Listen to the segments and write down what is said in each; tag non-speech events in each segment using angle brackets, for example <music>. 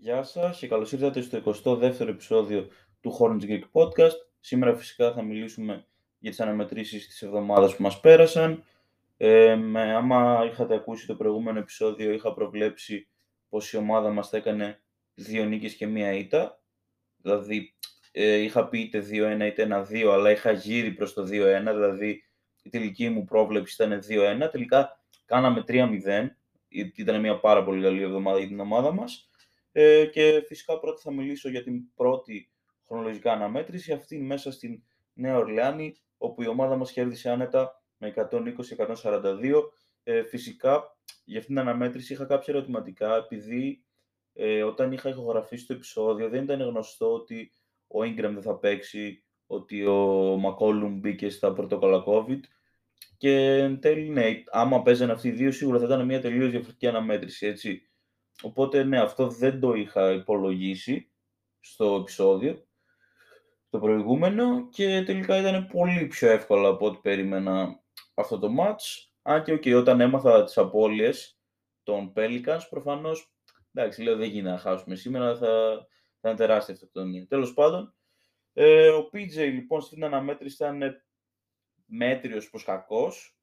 Γεια σας και καλώς ήρθατε στο 22ο επεισόδιο του Hornets Greek Podcast. Σήμερα φυσικά θα μιλήσουμε για τις αναμετρήσεις της εβδομάδας που μας πέρασαν. Ε, με, άμα είχατε ακούσει το προηγούμενο επεισόδιο, είχα προβλέψει πως η ομάδα μας θα έκανε δύο νίκες και μία ήττα. Δηλαδή, ε, είχα πει είτε 2-1 είτε 1-2, αλλά είχα γύρει προς το 2-1, δηλαδή η τελική μου πρόβλεψη ήταν 2-1. Τελικά κάναμε 3-0, ήταν μια πάρα πολύ καλή εβδομάδα για την ομάδα μας. Ε, και φυσικά πρώτα θα μιλήσω για την πρώτη χρονολογικά αναμέτρηση, αυτή μέσα στην Νέα Ορλεάνη, όπου η ομάδα μας κέρδισε άνετα με 120-142. Ε, φυσικά, για αυτήν την αναμέτρηση είχα κάποια ερωτηματικά, επειδή ε, όταν είχα ηχογραφήσει το επεισόδιο δεν ήταν γνωστό ότι ο Ingram δεν θα παίξει, ότι ο McCollum μπήκε στα πρωτόκολλα COVID και εν τέλει, ναι, άμα παίζανε αυτοί οι δύο, σίγουρα θα ήταν μια τελείως διαφορετική αναμέτρηση, έτσι. Οπότε ναι, αυτό δεν το είχα υπολογίσει στο επεισόδιο, το προηγούμενο και τελικά ήταν πολύ πιο εύκολο από ό,τι περίμενα αυτό το match. Αν και okay, όταν έμαθα τις απώλειες των Pelicans, προφανώς, εντάξει, λέω δεν γίνεται να χάσουμε σήμερα, θα, θα είναι τεράστια αυτοκτονία. Τέλος πάντων, ε, ο PJ λοιπόν στην αναμέτρηση ήταν μέτριος προς κακός,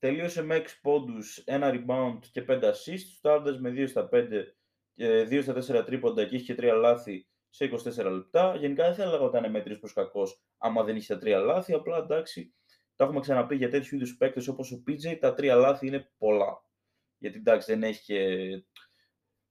Τελείωσε με 6 πόντους, 1 rebound και 5 assist, στάροντας με 2 στα 5, 2 στα 4 τρίποντα και είχε και 3 λάθη σε 24 λεπτά. Γενικά δεν θα έλεγα ότι ήταν μέτρης προς κακός άμα δεν είχε τα 3 λάθη, απλά εντάξει, τα έχουμε ξαναπεί για τέτοιους είδους παίκτες όπως ο PJ, τα 3 λάθη είναι πολλά. Γιατί εντάξει δεν έχει και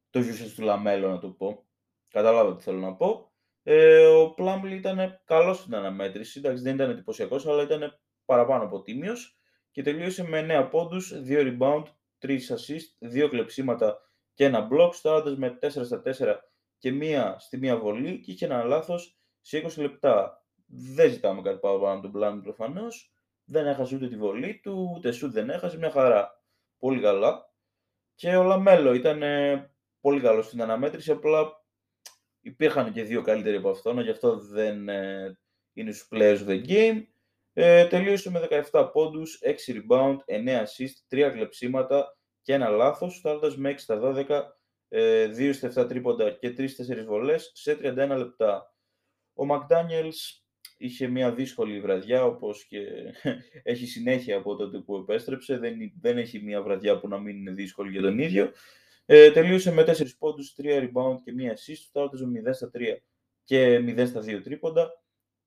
το ζούσε του λαμέλο να το πω. Καταλάβατε τι θέλω να πω. Ε, ο Πλάμπλ ήταν καλός στην αναμέτρηση, εντάξει δεν ήταν εντυπωσιακός, αλλά ήταν παραπάνω από τίμιος και τελείωσε με 9 πόντους, 2 rebound, 3 assist, 2 κλεψίματα και ένα block, στάροντας με 4 στα 4 και μία στη μία βολή και είχε ένα λάθος σε 20 λεπτά. Δεν ζητάμε κάτι παραπάνω από τον πλάνο προφανώς. Δεν έχασε ούτε τη βολή του, ούτε σου δεν έχασε, μια χαρά. Πολύ καλά. Και ο Λαμέλο ήταν πολύ καλός στην αναμέτρηση, απλά υπήρχαν και δύο καλύτεροι από αυτόν, γι' αυτό δεν ε, είναι στους players of the game. Ε, τελείωσε με 17 πόντους, 6 rebound, 9 assist, 3 κλεψίματα και ένα λάθος, φτάνοντας με 6 στα 12, 2 στα 7 τρίποντα και 3-4 βολές σε 31 λεπτά. Ο McDaniels είχε μια δύσκολη βραδιά, όπως και <laughs> έχει συνέχεια από τότε που επέστρεψε. Δεν, δεν έχει μια βραδιά που να μην είναι δύσκολη για τον ίδιο. Ε, τελείωσε με 4 πόντους, 3 rebound και 1 assist, φτάνοντας με 0 στα 3 και 0 στα 2 τρίποντα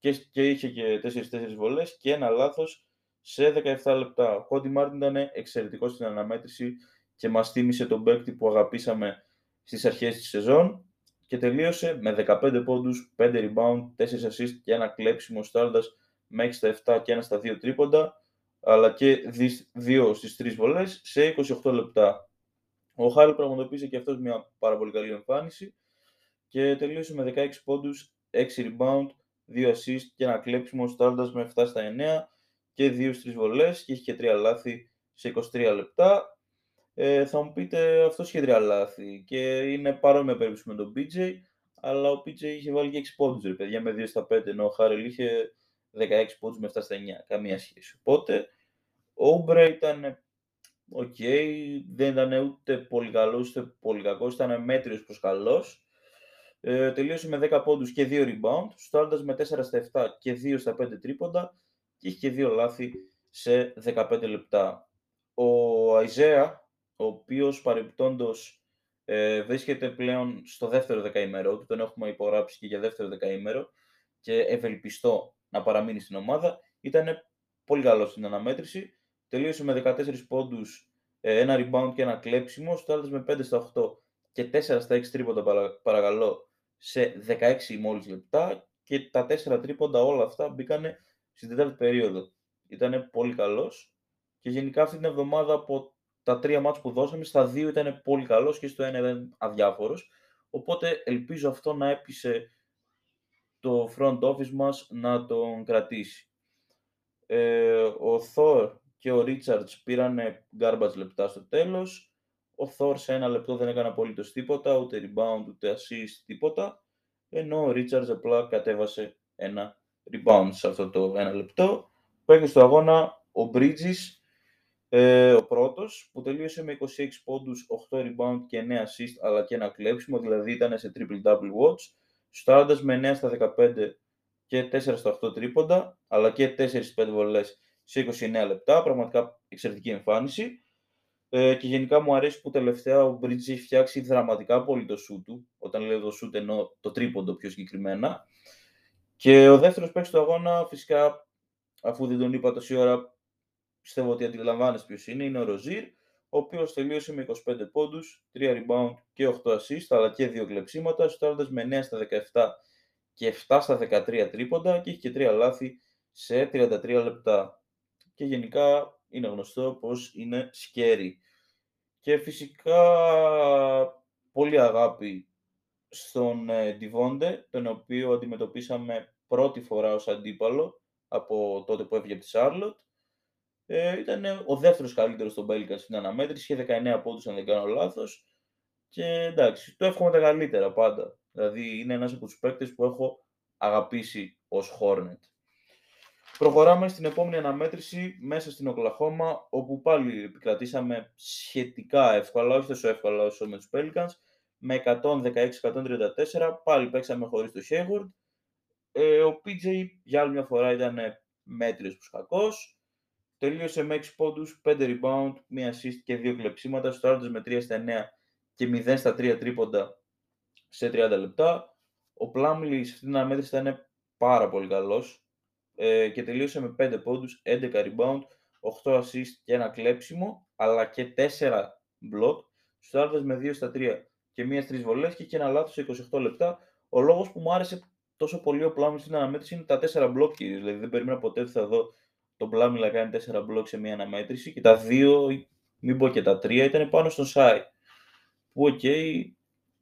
και, και είχε και 4-4 βολές και ένα λάθος σε 17 λεπτά. Ο Κόντι Μάρτιν ήταν εξαιρετικός στην αναμέτρηση και μας θύμισε τον παίκτη που αγαπήσαμε στις αρχές της σεζόν και τελείωσε με 15 πόντους, 5 rebound, 4 assist και ένα κλέψιμο στάροντας με 6 στα 7 και ένα στα 2 τρίποντα αλλά και 2 στις 3 βολές σε 28 λεπτά. Ο Χάρη πραγματοποίησε και αυτός μια πάρα πολύ καλή εμφάνιση και τελείωσε με 16 πόντους, 6 rebound, 2 assist και ένα κλέψιμο στάροντας με 7 στα 9 και 2 στις βολές και είχε και 3 λάθη σε 23 λεπτά. Ε, θα μου πείτε αυτό είχε 3 λάθη και είναι παρόμοια περίπτωση με τον PJ αλλά ο PJ είχε βάλει και 6 πόντους ρε παιδιά με 2 στα 5 ενώ ο Χάρελ είχε 16 πόντους με 7 στα 9. Καμία σχέση. Οπότε ο Ούμπρε ήταν OK, okay, δεν ήταν ούτε πολύ καλός ούτε πολύ κακός, ήταν μέτριος προς καλός. Ε, τελείωσε με 10 πόντους και 2 rebound, σουτάροντας με 4 στα 7 και 2 στα 5 τρίποντα και είχε και 2 λάθη σε 15 λεπτά. Ο Αϊζέα, ο οποίος παρεμπιπτόντος ε, βρίσκεται πλέον στο δεύτερο δεκαήμερο του, τον έχουμε υπογράψει και για δεύτερο δεκαήμερο και ευελπιστώ να παραμείνει στην ομάδα, ήταν πολύ καλός στην αναμέτρηση, τελείωσε με 14 πόντους, ε, ένα rebound και ένα κλέψιμο, στάροντας με 5 στα 8 και 4 στα 6 τρίποντα παρακαλώ σε 16 μόλις λεπτά και τα 4 τρίποντα όλα αυτά μπήκανε στην τέταρτη περίοδο. Ήταν πολύ καλός και γενικά αυτή την εβδομάδα από τα τρία μάτς που δώσαμε, στα δύο ήταν πολύ καλός και στο ένα ήταν αδιάφορος. Οπότε ελπίζω αυτό να έπεισε το front office μας να τον κρατήσει. Ε, ο Thor και ο Richards πήραν garbage λεπτά στο τέλος. Ο Thor σε ένα λεπτό δεν έκανε απολύτως τίποτα, ούτε rebound, ούτε assist, τίποτα. Ενώ ο Richards απλά κατέβασε ένα rebound σε αυτό το ένα λεπτό. Που στο αγώνα ο Bridges Ε, ο πρώτος που τελείωσε με 26 πόντους, 8 rebound και 9 assist αλλά και ένα κλέψιμο, δηλαδή ήταν σε triple double watch, στάροντας με 9 στα 15 και 4 στα 8 τρίποντα, αλλά και 4-5 βολές σε 29 λεπτά, πραγματικά εξαιρετική εμφάνιση. Ε, και γενικά μου αρέσει που τελευταία ο Bridges έχει φτιάξει δραματικά πολύ το σου του, όταν λέω το σούτ εννοώ το τρίποντο πιο συγκεκριμένα. Και ο δεύτερος παίκτης του αγώνα, φυσικά, αφού δεν τον είπα τόση ώρα, πιστεύω ότι αντιλαμβάνεσαι ποιος είναι, είναι ο Ροζίρ, ο οποίος τελείωσε με 25 πόντους, 3 rebound και 8 assist, αλλά και 2 κλεψίματα, στάροντας με 9 στα 17 και 7 στα 13 τρίποντα και έχει και 3 λάθη σε 33 λεπτά. Και γενικά είναι γνωστό πως είναι σκέρι. Και φυσικά πολύ αγάπη στον Ντιβόντε, τον οποίο αντιμετωπίσαμε πρώτη φορά ως αντίπαλο από τότε που έφυγε από τη Σάρλοτ ε, ήταν ο δεύτερος καλύτερος στον Πέλικα στην αναμέτρηση, είχε 19 πόντους, αν δεν κάνω λάθος. Και εντάξει, το εύχομαι τα καλύτερα πάντα. Δηλαδή είναι ένας από τους παίκτες που έχω αγαπήσει ως Hornet. Προχωράμε στην επόμενη αναμέτρηση μέσα στην Οκλαχώμα, όπου πάλι επικρατήσαμε σχετικά εύκολα, όχι τόσο εύκολα όσο με τους Pelicans, με 116-134, πάλι παίξαμε χωρίς το Hayward. Ε, ο PJ για άλλη μια φορά ήταν μέτριος που κακός, Τελείωσε με 6 πόντους, 5 rebound, 1 assist και 2 κλεψίματα, στάροντας με 3 στα 9 και 0 στα 3 τρίποντα σε 30 λεπτά. Ο Plumlee σε αυτήν την αναμέτρηση ήταν πάρα πολύ καλός ε, και τελείωσε με 5 πόντους, 11 rebound, 8 assist και ένα κλέψιμο, αλλά και 4 block, σουτάροντας με 2 στα 3 και μία στις βολές και είχε ένα λάθος σε 28 λεπτά. Ο λόγος που μου άρεσε τόσο πολύ ο Plumlee στην αναμέτρηση είναι τα 4 block δηλαδή δεν περίμενα ποτέ ότι θα δω τον Πλάμλι να κάνει 4 block σε μία αναμέτρηση και τα δύο, μην πω και τα τρία, ήταν πάνω στον Σάι. Που OK, okay,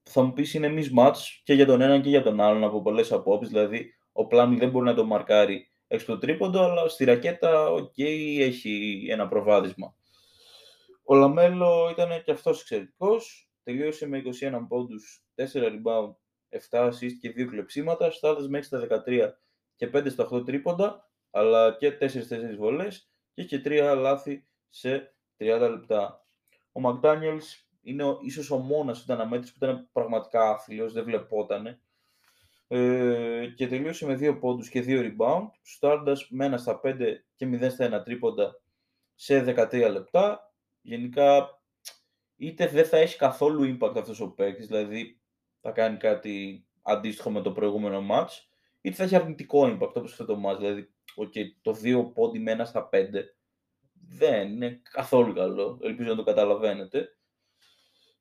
θα μου πεις είναι mismatch και για τον έναν και για τον άλλον από πολλές απόψεις. Δηλαδή, ο Πλάμλι δεν μπορεί να το μαρκάρει έξω το τρίποντο, αλλά στη ρακέτα, OK, okay, έχει ένα προβάδισμα. Ο Λαμέλο ήταν και αυτός εξαιρετικός. Τελείωσε με 21 πόντους, 4 rebound, 7 assist και 2 κλεψίματα. Σουτάροντας με 6 στα 13 και 5 στα 8 τρίποντα αλλά και 4-4 βολές και και 3 λάθη σε 30 λεπτά. Ο McDaniels είναι ο, ίσως ο μόνος που στην αναμέτρηση που ήταν πραγματικά άθλιος, δεν βλεπότανε. Ε, και τελείωσε με 2 πόντους και 2 rebound, σουτάροντας με 1 στα 5 και 0 στα 1 τρίποντα σε 13 λεπτά. Γενικά, είτε δεν θα έχει καθόλου impact αυτός ο παίκτης, δηλαδή θα κάνει κάτι αντίστοιχο με το προηγούμενο match, είτε θα έχει αρνητικό impact όπως αυτό το match, δηλαδή okay, το 2 πόντι με 1 στα 5 δεν είναι καθόλου καλό. Ελπίζω να το καταλαβαίνετε.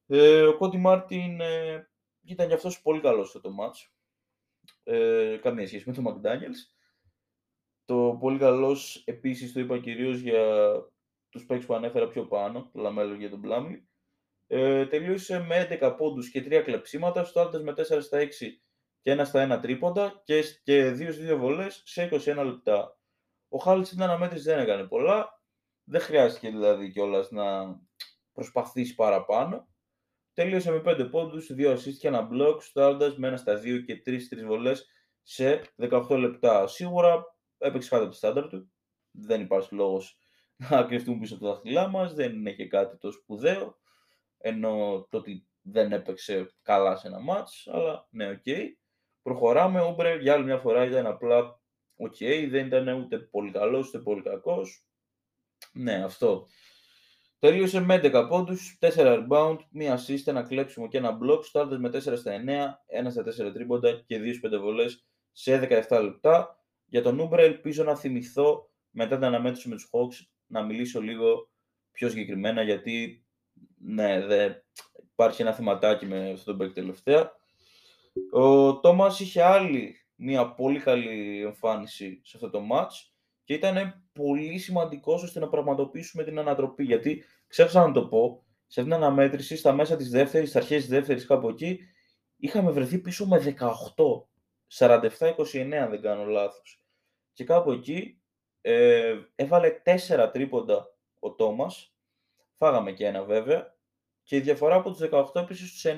Ε, ο Κόντι Μάρτιν ε, ήταν και αυτός πολύ καλός στο το match. Ε, καμία σχέση με τον McDaniels. Το πολύ καλός επίσης το είπα κυρίως για τους παίκτες που ανέφερα πιο πάνω, τον Λαμέλο και τον Πλάμλι. Ε, τελείωσε με 11 πόντους και 3 κλεψίματα, σουτάροντας με 4 στα 6 και ένα στα ένα τρίποντα και, και δύο στις δύο βολές σε 21 λεπτά. Ο Χάρελ στην αναμέτρηση δεν έκανε πολλά. Δεν χρειάστηκε δηλαδή κιόλας να προσπαθήσει παραπάνω. Τελείωσε με 5 πόντους, 2 assists και ένα block, σουτάροντας με ένα στα 2 και 3 στις τρεις βολές σε 18 λεπτά. Σίγουρα έπαιξε κάτω από τα στάνταρ του. Δεν υπάρχει λόγος να κρυφτούμε πίσω από τα δάχτυλά μας. Δεν είναι και κάτι το σπουδαίο. Εννοώ το ότι δεν έπαιξε καλά σε ένα ματς, αλλά ναι, OK. Okay. Προχωράμε, ο Ούμπρε για άλλη μια φορά ήταν απλά OK, okay, δεν ήταν ούτε πολύ καλός ούτε πολύ κακός. Ναι, αυτό. Τελείωσε με 11 πόντους, 4 rebound, 1 assist, ένα κλέψιμο και ένα block, σουτάροντας με 4 στα 9, 1 στα 4 τρίποντα και 2 5 βολές σε 17 λεπτά. Για τον Ούμπρε ελπίζω να θυμηθώ μετά την αναμέτρηση με τους Hawks να μιλήσω λίγο πιο συγκεκριμένα γιατί ναι, δε, υπάρχει ένα θεματάκι με αυτόν τον παίκτη τελευταία. Ο Τόμας είχε άλλη μια πολύ καλή εμφάνιση σε αυτό το match και ήταν πολύ σημαντικός ώστε να πραγματοποιήσουμε την ανατροπή. Γιατί ξέχασα να το πω, σε αυτήν την αναμέτρηση, στα μέσα της δεύτερης, στα αρχές της δεύτερης, κάπου εκεί, είχαμε βρεθεί πίσω με 18. 47-29, δεν κάνω λάθος. Και κάπου εκεί ε, έβαλε 4 τρίποντα ο Τόμας, φάγαμε και ένα βέβαια, και η διαφορά από τους 18 έπεσε στους 9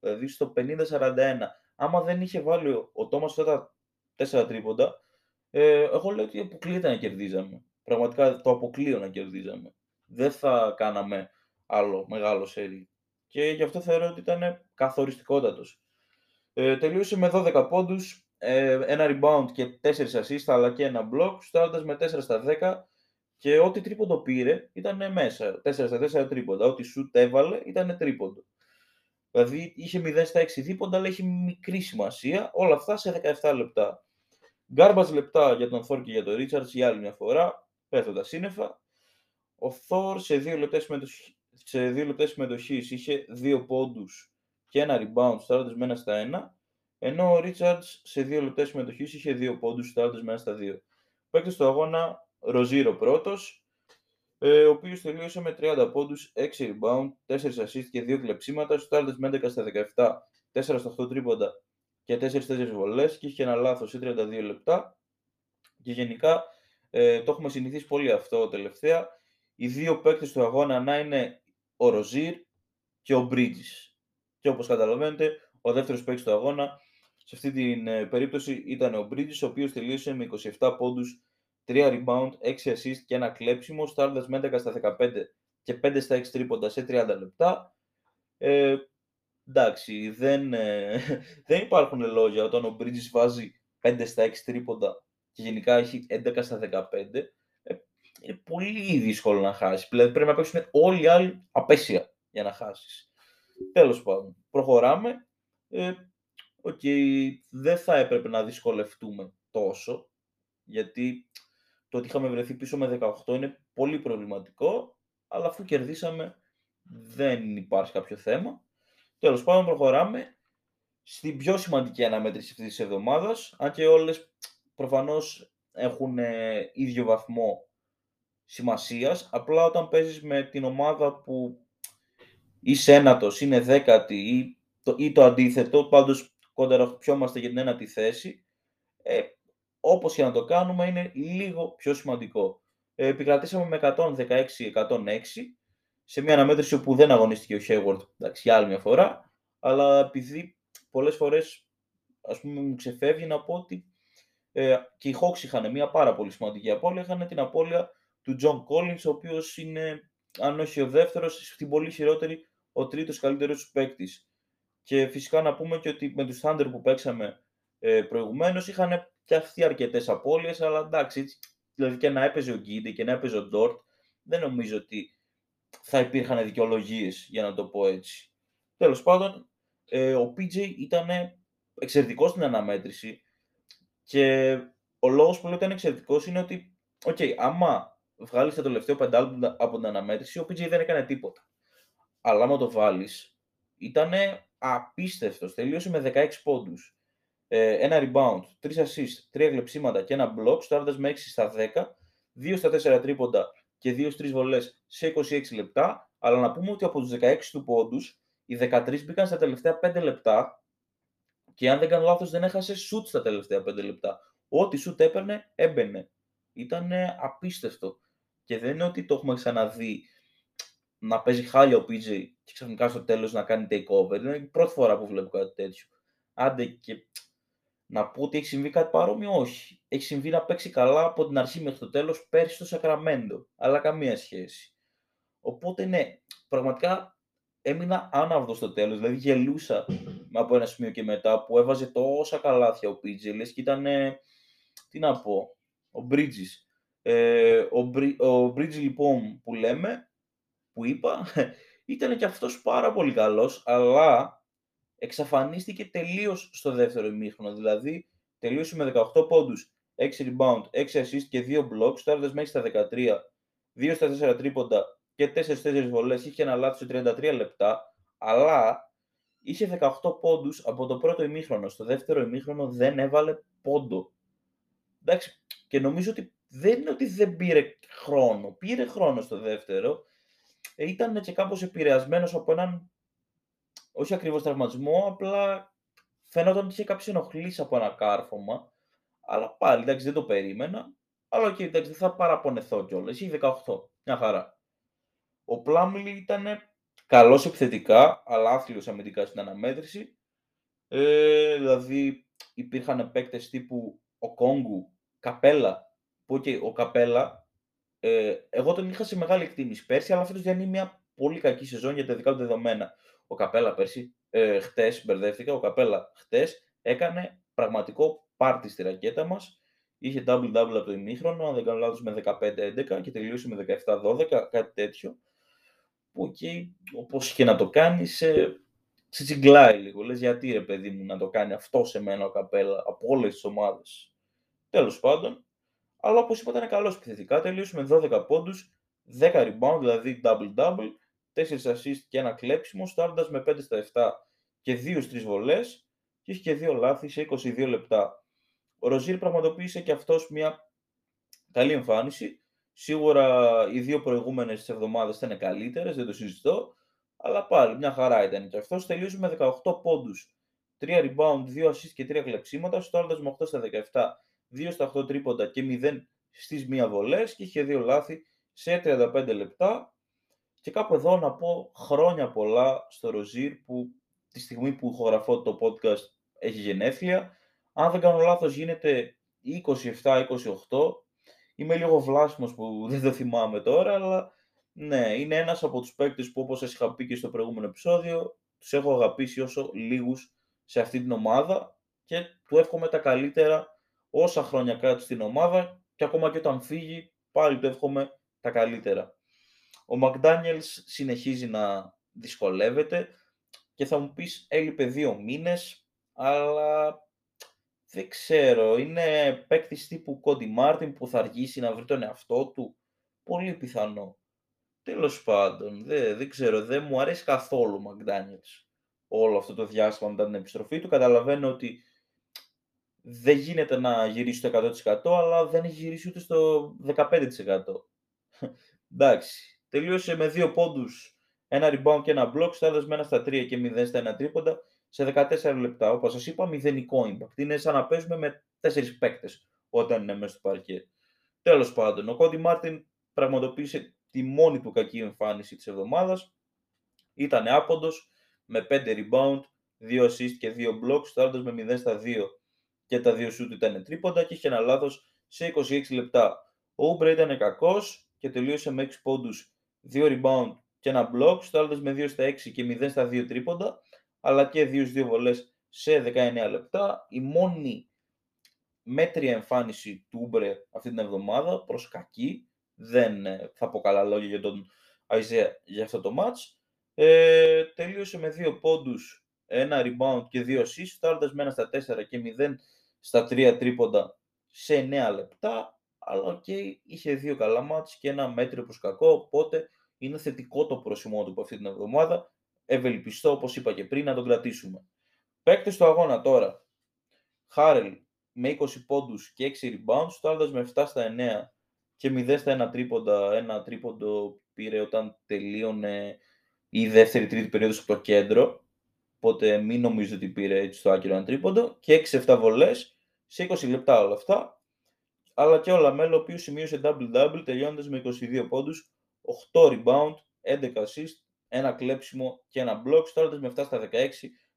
δηλαδή στο 50-41. Άμα δεν είχε βάλει ο Τόμας αυτά τα 4 τρίποντα, ε, εγώ λέω ότι αποκλείεται να κερδίζαμε. Πραγματικά το αποκλείω να κερδίζαμε. δεν θα κάναμε άλλο μεγάλο σερί. Και γι' αυτό θεωρώ ότι ήταν καθοριστικότατος. Ε, τελείωσε με 12 πόντους, ε, ένα rebound και 4 assist, αλλά και ένα block, στάροντας με 4 στα 10 και ό,τι τρίποντο πήρε ήταν μέσα. 4 στα 4 τρίποντα. Ό,τι σουτ έβαλε ήταν τρίποντο. Δηλαδή είχε 0 στα 6 δίποντα, αλλά είχε μικρή σημασία. Όλα αυτά σε 17 λεπτά. Γκάρμπατ λεπτά για τον Θόρ και για τον Ρίτσαρτς για άλλη μια φορά, πέφτοντα σύννεφα. Ο Θόρ σε δύο λεπτές συμμετοχή σε δύο λεπτές συμμετοχής είχε δύο πόντους και ένα rebound στάροντας με ένα στα ένα, ενώ ο Ρίτσαρτς σε δύο λεπτές συμμετοχής είχε δύο πόντους στάροντας με ένα στα δύο. Παίκτης στο αγώνα Ροζίρο πρώτος, ε, ο οποίος τελείωσε με 30 πόντους, 6 rebound, 4 assist και 2 κλεψίματα, στάροντας με 11 στα 17, 4 στα 8 τρίποντα και 4-4 βολές και είχε ένα λάθος σε 32 λεπτά και γενικά ε, το έχουμε συνηθίσει πολύ αυτό τελευταία. Οι δύο παίκτες του αγώνα να είναι ο Ροζίρ και ο Bridges. Και όπως καταλαβαίνετε, ο δεύτερος παίκτης του αγώνα σε αυτή την ε, περίπτωση ήταν ο Bridges, ο οποίος τελείωσε με 27 πόντους, 3 rebound, 6 assist και ένα κλέψιμο, στάροντας με 11 στα 15 και 5 στα 6 τρίποντα σε 30 λεπτά. Ε, εντάξει, δεν, ε, <laughs> δεν υπάρχουν λόγια όταν ο Bridges βάζει 5 στα 6 τρίποντα και γενικά έχει 11 στα 15 είναι πολύ δύσκολο να χάσεις. Δηλαδή πρέπει να παίξουν όλοι οι άλλοι απέσια για να χάσεις. Τέλος πάντων, προχωράμε. Ε, okay, δεν θα έπρεπε να δυσκολευτούμε τόσο, γιατί το ότι είχαμε βρεθεί πίσω με 18 είναι πολύ προβληματικό, αλλά αφού κερδίσαμε δεν υπάρχει κάποιο θέμα. Τέλος πάντων, προχωράμε στην πιο σημαντική αναμέτρηση αυτής της εβδομάδας, αν και όλες προφανώς έχουν ε, ίδιο βαθμό σημασίας, απλά όταν παίζεις με την ομάδα που είσαι ένατος, είναι δέκατη ή το, ή το αντίθετο, πάντως κοντεραχτυπιόμαστε για την ένατη θέση, ε, όπως και να το κάνουμε είναι λίγο πιο σημαντικό. Ε, επικρατήσαμε με 116-106 σε μια αναμέτρηση όπου δεν αγωνίστηκε ο Hayward, εντάξει, για άλλη μια φορά, αλλά επειδή πολλές φορές ας πούμε μου ξεφεύγει να πω ότι ε, και οι Hawks είχαν μια πάρα πολύ σημαντική απώλεια, είχαν την απώλεια του John Collins, ο οποίος είναι, αν όχι ο δεύτερος, στην πολύ χειρότερη, ο τρίτος καλύτερος παίκτης. Και φυσικά να πούμε και ότι με τους Thunder που παίξαμε ε, προηγουμένως είχαν και αυτοί αρκετές απώλειες, αλλά εντάξει, δηλαδή και να έπαιζε ο Γκίντε και να έπαιζε ο Ντόρτ, δεν νομίζω ότι θα υπήρχαν δικαιολογίες για να το πω έτσι. Τέλος πάντων, ε, ο PJ ήταν εξαιρετικός στην αναμέτρηση και ο λόγος που λέω ότι ήταν εξαιρετικός είναι ότι, okay, άμα βγάλεις το τελευταίο πεντάλεπτο από την αναμέτρηση, ο PJ δεν έκανε τίποτα. Αλλά άμα το βάλεις, ήταν απίστευτος. Τελείωσε με 16 πόντους. Ε, ένα rebound, 3 assist, 3 γλεψίματα και ένα block, στάροντα με 6 στα 10, 2 στα 4 τρίποντα και 2-3 βολές σε 26 λεπτά. Αλλά να πούμε ότι από τους 16 του πόντους, οι 13 μπήκαν στα τελευταία 5 λεπτά και αν δεν κάνω λάθος, δεν έχασε shoot στα τελευταία 5 λεπτά. Ό,τι shoot έπαιρνε, έμπαινε. Ήταν απίστευτο. Και δεν είναι ότι το έχουμε ξαναδεί να παίζει χάλια ο PJ και ξαφνικά στο τέλος να κάνει takeover. Είναι η πρώτη φορά που βλέπω κάτι τέτοιο. Άντε και να πω ότι έχει συμβεί κάτι παρόμοιο, όχι. Έχει συμβεί να παίξει καλά από την αρχή μέχρι το τέλος πέρσι στο Σακραμέντο. Αλλά καμία σχέση. Οπότε ναι, πραγματικά έμεινα άναυδος στο τέλος. Δηλαδή γελούσα από ένα σημείο και μετά που έβαζε τόσα καλάθια ο PJ. Λες και ήταν. Τι να πω. Ο Bridges ε, ο, Μπρι, ο Bridge λοιπόν που λέμε, που είπα, <laughs> ήταν και αυτός πάρα πολύ καλός, αλλά εξαφανίστηκε τελείως στο δεύτερο ημίχρονο. Δηλαδή, τελείωσε με 18 πόντους, 6 rebound, 6 assist και 2 blocks, στάροντας μέχρι στα 13, 2 στα 4 τρίποντα και 4-4 βολές, είχε ένα λάθος σε 33 λεπτά, αλλά είχε 18 πόντους από το πρώτο ημίχρονο. Στο δεύτερο ημίχρονο δεν έβαλε πόντο. Εντάξει, και νομίζω ότι δεν είναι ότι δεν πήρε χρόνο. Πήρε χρόνο στο δεύτερο. Ε, ήταν και κάπως επηρεασμένος από έναν, όχι ακριβώς τραυματισμό, απλά φαινόταν ότι είχε κάποιος ενοχλήσει από ένα κάρφωμα. Αλλά πάλι, εντάξει, δεν το περίμενα. Αλλά και εντάξει, δεν θα παραπονεθώ κιόλας. Είχε 18. Μια χαρά. Ο Πλάμλι ήταν καλός επιθετικά, αλλά άθλιος αμυντικά στην αναμέτρηση. Ε, δηλαδή υπήρχαν παίκτες τύπου ο Κόγκου, Καπέλα, που okay, ο Καπέλα Ε, εγώ τον είχα σε μεγάλη εκτίμηση πέρσι, αλλά φέτος διανύει μια πολύ κακή σεζόν για τα δικά του δεδομένα. Ο Καπέλα πέρσι, ε, χτες, μπερδεύτηκα, ο Καπέλα χτες έκανε πραγματικό πάρτι στη ρακέτα μας. Είχε double-double από το ημίχρονο, αν δεν κάνω λάθος με 15-11 και τελείωσε με 17-12, κάτι τέτοιο. Που εκεί, όπως και να το κάνει, σε, σε τσιγκλάει λίγο. Λες γιατί ρε παιδί μου να το κάνει αυτό σε μένα ο Καπέλα από όλες τις ομάδες. Τέλος πάντων, αλλά όπως είπα ήταν καλός επιθετικά, τελείωσε με 12 πόντους, 10 rebound, δηλαδή double-double, 4 assist και ένα κλέψιμο, στάροντας με 5 στα 7 και 2 στις βολές και είχε και 2 λάθη σε 22 λεπτά. Ο Ροζίρ πραγματοποίησε και αυτός μια καλή εμφάνιση. Σίγουρα οι δύο προηγούμενες της εβδομάδες ήταν καλύτερες, δεν το συζητώ, αλλά πάλι μια χαρά ήταν και αυτός. Τελείωσε με 18 πόντους, 3 rebound, 2 assist και 3 κλεψίματα, στάροντας με 8 στα 17 2 στα 8 τρίποντα και 0 στις μία βολές και είχε δύο λάθη σε 35 λεπτά. Και κάπου εδώ να πω χρόνια πολλά στο Ροζίρ που τη στιγμή που ηχογραφώ το podcast έχει γενέθλια. Αν δεν κάνω λάθος γίνεται 27-28. Είμαι λίγο βλάσιμος που <laughs> δεν το θυμάμαι τώρα, αλλά ναι, είναι ένας από τους παίκτες που όπως σας είχα πει και στο προηγούμενο επεισόδιο, τους έχω αγαπήσει όσο λίγους σε αυτή την ομάδα και του εύχομαι τα καλύτερα όσα χρόνια κάτω στην ομάδα και ακόμα και όταν φύγει πάλι του εύχομαι τα καλύτερα. Ο Μακδάνιελς συνεχίζει να δυσκολεύεται και θα μου πεις έλειπε δύο μήνες, αλλά δεν ξέρω, είναι παίκτης τύπου Κόντι Μάρτιν που θα αργήσει να βρει τον εαυτό του. Πολύ πιθανό. Τέλος πάντων, δεν, δεν ξέρω, δεν μου αρέσει καθόλου ο Μακδάνιελς όλο αυτό το διάστημα μετά την επιστροφή του. Καταλαβαίνω ότι δεν γίνεται να γυρίσει το 100% αλλά δεν έχει γυρίσει ούτε στο 15%. Εντάξει, τελείωσε με δύο πόντους, ένα rebound και ένα block, στάδεσμένα στα 3 και 0 στα 1 τρίποντα σε 14 λεπτά. Όπως σας είπα, μηδενικό impact. Είναι σαν να παίζουμε με 4 παίκτες όταν είναι μέσα στο παρκέ. Τέλος πάντων, ο Κόντι Μάρτιν πραγματοποίησε τη μόνη του κακή εμφάνιση της εβδομάδας. Ήταν άποντος με 5 rebound, 2 assist και 2 blocks, στάροντας με 0 στα 2 και τα δύο σούτ ήταν τρίποντα και είχε ένα λάθος σε 26 λεπτά. Ο Ούμπρε ήταν κακός και τελείωσε με 6 πόντους, 2 rebound και ένα block. Στο με 2 στα 6 και 0 στα 2 τρίποντα, αλλά και 2 2 βολές σε 19 λεπτά. Η μόνη μέτρια εμφάνιση του Ούμπρε αυτή την εβδομάδα προς κακή. Δεν ε, θα πω καλά λόγια για τον Αϊζέα για αυτό το ματς. Ε, τελείωσε με 2 πόντους, ένα rebound και 2 assists, σουτάροντας με 1 στα 4 και 0 στα τρία τρίποντα σε 9 λεπτά, αλλά OK, okay, είχε δύο καλά ματς και ένα μέτριο προς κακό, οπότε είναι θετικό το πρόσημό του από αυτή την εβδομάδα. Ευελπιστώ, όπως είπα και πριν, να τον κρατήσουμε. Παίκτες του αγώνα τώρα. Χάρελ με 20 πόντους και 6 rebounds, σουτάροντας με 7 στα 9 και 0 στα 1 τρίποντα. Ένα τρίποντο πήρε όταν τελείωνε η δεύτερη τρίτη περίοδος από το κέντρο. Οπότε μην νομίζετε ότι πήρε έτσι το άκυρο ένα τρίποντο. Και 6-7 βολές σε 20 λεπτά όλα αυτά. Αλλά και ο Λαμέλο, ο οποίος σημείωσε double-double τελειώνοντας με 22 πόντους, 8 rebound, 11 assist, ένα κλέψιμο και ένα block. Σουτάροντας με 7 στα 16,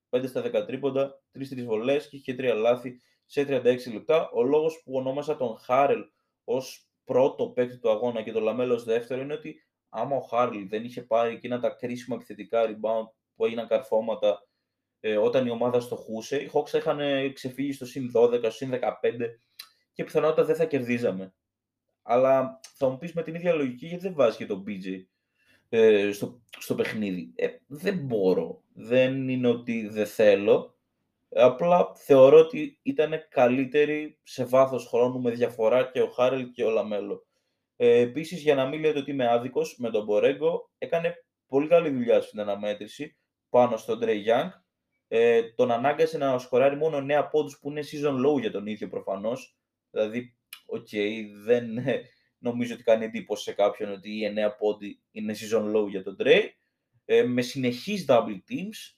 5 στα 10 τρίποντα, 3-3 βολές και είχε 3 λάθη σε 36 λεπτά. Ο λόγος που ονόμασα τον Χάρελ ως πρώτο παίκτη του αγώνα και τον Λαμέλο ως δεύτερο είναι ότι άμα ο Χάρελ δεν είχε πάρει εκείνα τα κρίσιμα επιθετικά rebound που έγιναν καρφώματα ε, όταν η ομάδα αστοχούσε. Οι Hawks είχαν ξεφύγει στο συν 12, στο συν 15 και πιθανότατα δεν θα κερδίζαμε. Αλλά θα μου πεις με την ίδια λογική γιατί δεν βάζεις και τον PJ ε, στο, στο παιχνίδι. Ε, δεν μπορώ. Δεν είναι ότι δεν θέλω. Απλά θεωρώ ότι ήταν καλύτεροι σε βάθος χρόνου με διαφορά και ο Χάρελ και ο Λαμέλο. Ε, Επίσης, για να μην λέτε ότι είμαι άδικος με τον Μπορέγκο, έκανε πολύ καλή δουλειά στην αναμέτρηση πάνω στον Trae Young ε, τον ανάγκασε να σκοράρει μόνο 9 πόντους που είναι season low για τον ίδιο προφανώς. Δηλαδή, OK, okay, δεν ε, <laughs> νομίζω ότι κάνει εντύπωση σε κάποιον ότι οι 9 πόντοι είναι season low για τον Trae. Ε, με συνεχείς double teams.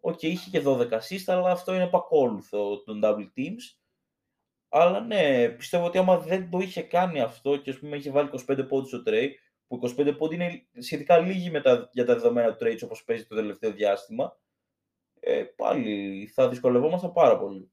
OK, okay, είχε και 12 assist, αλλά αυτό είναι επακόλουθο των double teams. Αλλά ναι, πιστεύω ότι άμα δεν το είχε κάνει αυτό και ας πούμε είχε βάλει 25 πόντους στο Trae, που 25 πόντοι είναι σχετικά λίγοι με τα, για τα δεδομένα του Trae όπως παίζει το τελευταίο διάστημα, ε, πάλι θα δυσκολευόμασταν πάρα πολύ.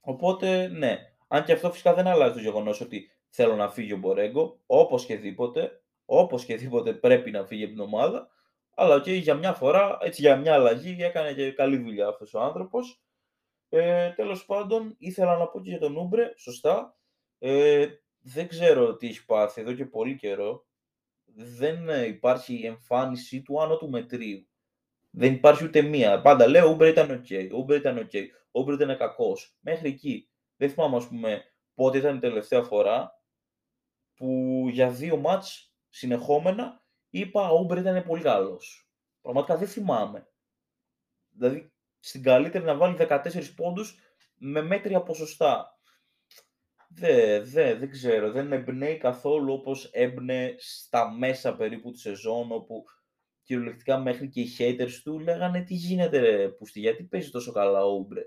Οπότε, ναι. Αν και αυτό φυσικά δεν αλλάζει το γεγονός ότι θέλω να φύγει ο Μπορέγκο, όπως και δίποτε, όπως και δίποτε πρέπει να φύγει από την ομάδα, αλλά και για μια φορά, έτσι για μια αλλαγή, έκανε και καλή δουλειά αυτός ο άνθρωπος. Ε, τέλος πάντων, ήθελα να πω και για τον Ούμπρε, σωστά. Ε, δεν ξέρω τι έχει πάθει εδώ και πολύ καιρό. Δεν υπάρχει εμφάνιση του άνω του μετρίου. Δεν υπάρχει ούτε μία. Πάντα λέω, ο Ούμπρε ήταν OK, okay, ο Ούμπρε ήταν OK, okay, ο Ούμπρε ήταν κακός. Μέχρι εκεί. Δεν θυμάμαι, ας πούμε, πότε ήταν η τελευταία φορά που για δύο ματς συνεχόμενα είπα ο Ούμπρε ήταν πολύ καλός. Πραγματικά δεν θυμάμαι. Δηλαδή, στην καλύτερη να βάλει 14 πόντους με μέτρια ποσοστά. Δεν, δε, δεν ξέρω, δεν εμπνέει καθόλου όπως ενέπνεε στα μέσα περίπου της σεζόν, όπου κυριολεκτικά μέχρι και οι haters του λέγανε τι γίνεται ρε Πούστη, γιατί παίζει τόσο καλά ο Ούμπρε.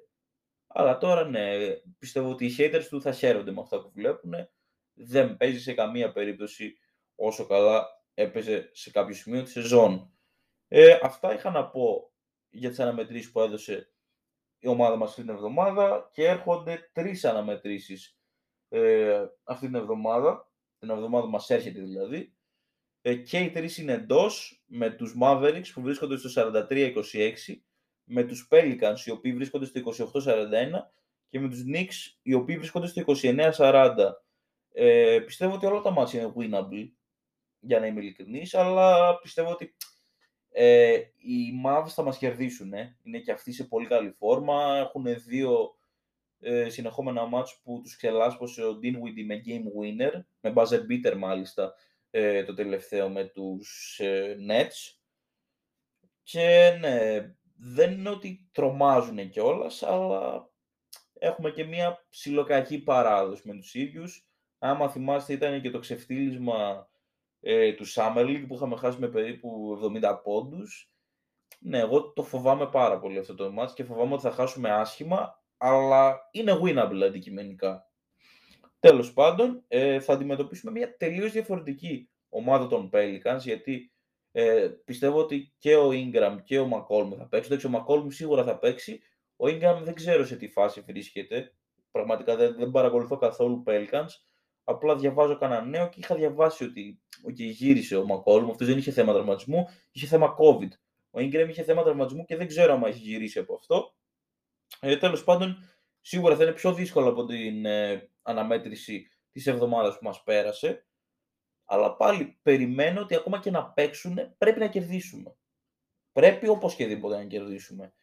Αλλά τώρα ναι, πιστεύω ότι οι haters του θα χαίρονται με αυτά που βλέπουν. Δεν παίζει σε καμία περίπτωση όσο καλά έπαιζε σε κάποιο σημείο της σεζόν. Ε, αυτά είχα να πω για τις αναμετρήσεις που έδωσε η ομάδα μας αυτή την εβδομάδα και έρχονται τρεις αναμετρήσεις ε, αυτή την εβδομάδα, την εβδομάδα που μας έρχεται δηλαδή. Ε, και οι τρεις είναι εντός με τους Mavericks που βρίσκονται στο 43-26, με τους Pelicans οι οποίοι βρίσκονται στο 28-41 και με τους Knicks οι οποίοι βρίσκονται στο 29-40. Ε, πιστεύω ότι όλα τα μάτια είναι winnable, για να είμαι ειλικρινής, αλλά πιστεύω ότι ε, οι Mavs θα μας κερδίσουν. Ε. Είναι και αυτοί σε πολύ καλή φόρμα. Έχουν δύο ε, συνεχόμενα μάτς που τους ξελάσπωσε ο Dinwiddie με game winner, με buzzer beater μάλιστα, ε, το τελευταίο με τους ε, Nets. Και ναι, δεν είναι ότι τρομάζουν κιόλας, αλλά έχουμε και μια ψιλοκακή παράδοση με τους ίδιους. Άμα θυμάστε ήταν και το ξεφτύλισμα ε, του Summer League που είχαμε χάσει με περίπου 70 πόντους. Ναι, εγώ το φοβάμαι πάρα πολύ αυτό το match και φοβάμαι ότι θα χάσουμε άσχημα, αλλά είναι winnable αντικειμενικά. Τέλος πάντων, ε, θα αντιμετωπίσουμε μια τελείως διαφορετική ομάδα των Pelicans, γιατί ε, πιστεύω ότι και ο Ingram και ο McCollum θα παίξουν. ο McCollum σίγουρα θα παίξει. Ο Ingram δεν ξέρω σε τι φάση βρίσκεται. Πραγματικά δεν, δεν παρακολουθώ καθόλου Pelicans. Απλά διαβάζω κανένα νέο και είχα διαβάσει ότι okay, γύρισε ο Μακόλμ. Αυτός δεν είχε θέμα τραυματισμού, είχε θέμα COVID. Ο Ingram είχε θέμα τραυματισμού και δεν ξέρω αν έχει γυρίσει από αυτό. Ε, Τέλος πάντων, σίγουρα θα είναι πιο δύσκολο από την ε, αναμέτρηση της εβδομάδας που μας πέρασε. Αλλά πάλι περιμένω ότι ακόμα και να παίξουν πρέπει να κερδίσουμε. Πρέπει οπωσδήποτε να κερδίσουμε.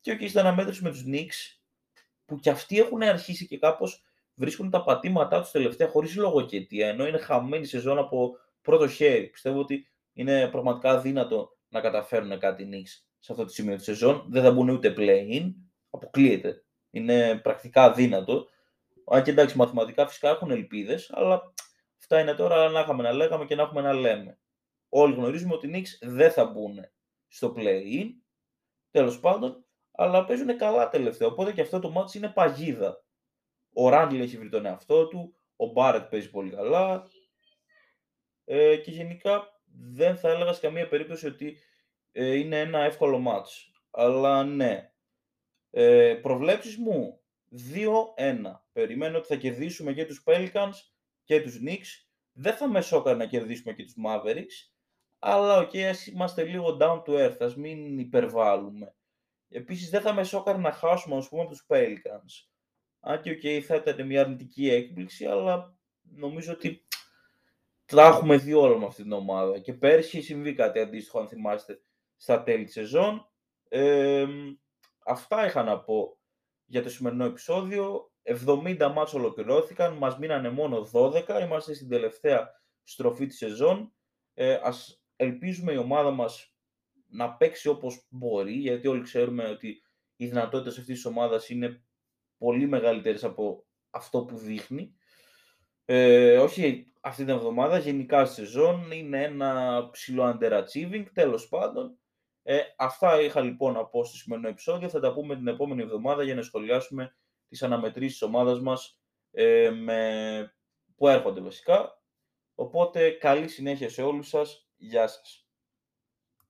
Και όχι στην αναμέτρηση με τους Knicks, που κι αυτοί έχουν αρχίσει και κάπως βρίσκουν τα πατήματά τους τελευταία χωρίς λογοκαιτία, ενώ είναι χαμένη σεζόν από πρώτο χέρι. Πιστεύω ότι είναι πραγματικά αδύνατο να καταφέρουν κάτι νίξ σε αυτό το σημείο της σεζόν. Δεν θα μπουν ούτε play-in, αποκλείεται. Είναι πρακτικά αδύνατο. Αν και εντάξει, μαθηματικά φυσικά έχουν ελπίδες, αλλά αυτά είναι τώρα να είχαμε να λέγαμε και να έχουμε να λέμε. Όλοι γνωρίζουμε ότι οι Knicks δεν θα μπουν στο play-in, τέλος πάντων, αλλά παίζουν καλά τελευταία. Οπότε και αυτό το μάτι είναι παγίδα. Ο Ράντλ έχει βρει τον εαυτό του, ο Μπάρετ παίζει πολύ καλά ε, και γενικά δεν θα έλεγα σε καμία περίπτωση ότι ε, είναι ένα εύκολο μάτς. Αλλά ναι, ε, προβλέψεις μου 2-1. Περιμένω ότι θα κερδίσουμε και τους Pelicans και τους Knicks. Δεν θα με σώκαρε να κερδίσουμε και τους Mavericks. Αλλά OK, okay, ας είμαστε λίγο down to earth, ας μην υπερβάλλουμε. Επίσης δεν θα με σόκαρε να χάσουμε, ας πούμε, από τους Pelicans. Αν και okay, θα ήταν μια αρνητική έκπληξη, αλλά νομίζω ότι θα έχουμε δει όλα με αυτή την ομάδα. Και πέρσι συνέβη κάτι αντίστοιχο, αν θυμάστε, στα τέλη της σεζόν. Ε, αυτά είχα να πω για το σημερινό επεισόδιο. 70 ματς ολοκληρώθηκαν, μας μείνανε μόνο 12, είμαστε στην τελευταία στροφή της σεζόν. Ε, ας ελπίζουμε η ομάδα μας να παίξει όπως μπορεί, γιατί όλοι ξέρουμε ότι οι δυνατότητες αυτής της ομάδας είναι πολύ μεγαλύτερες από αυτό που δείχνει. Ε, όχι αυτή την εβδομάδα, γενικά στη σεζόν είναι ένα ψηλό underachieving, τέλος πάντων. Ε, αυτά είχα λοιπόν να πω στο σημερινό επεισόδιο. Θα τα πούμε την επόμενη εβδομάδα για να σχολιάσουμε τις αναμετρήσεις της ομάδας μας ε, με... που έρχονται βασικά. Οπότε καλή συνέχεια σε όλους σας. Γεια σας.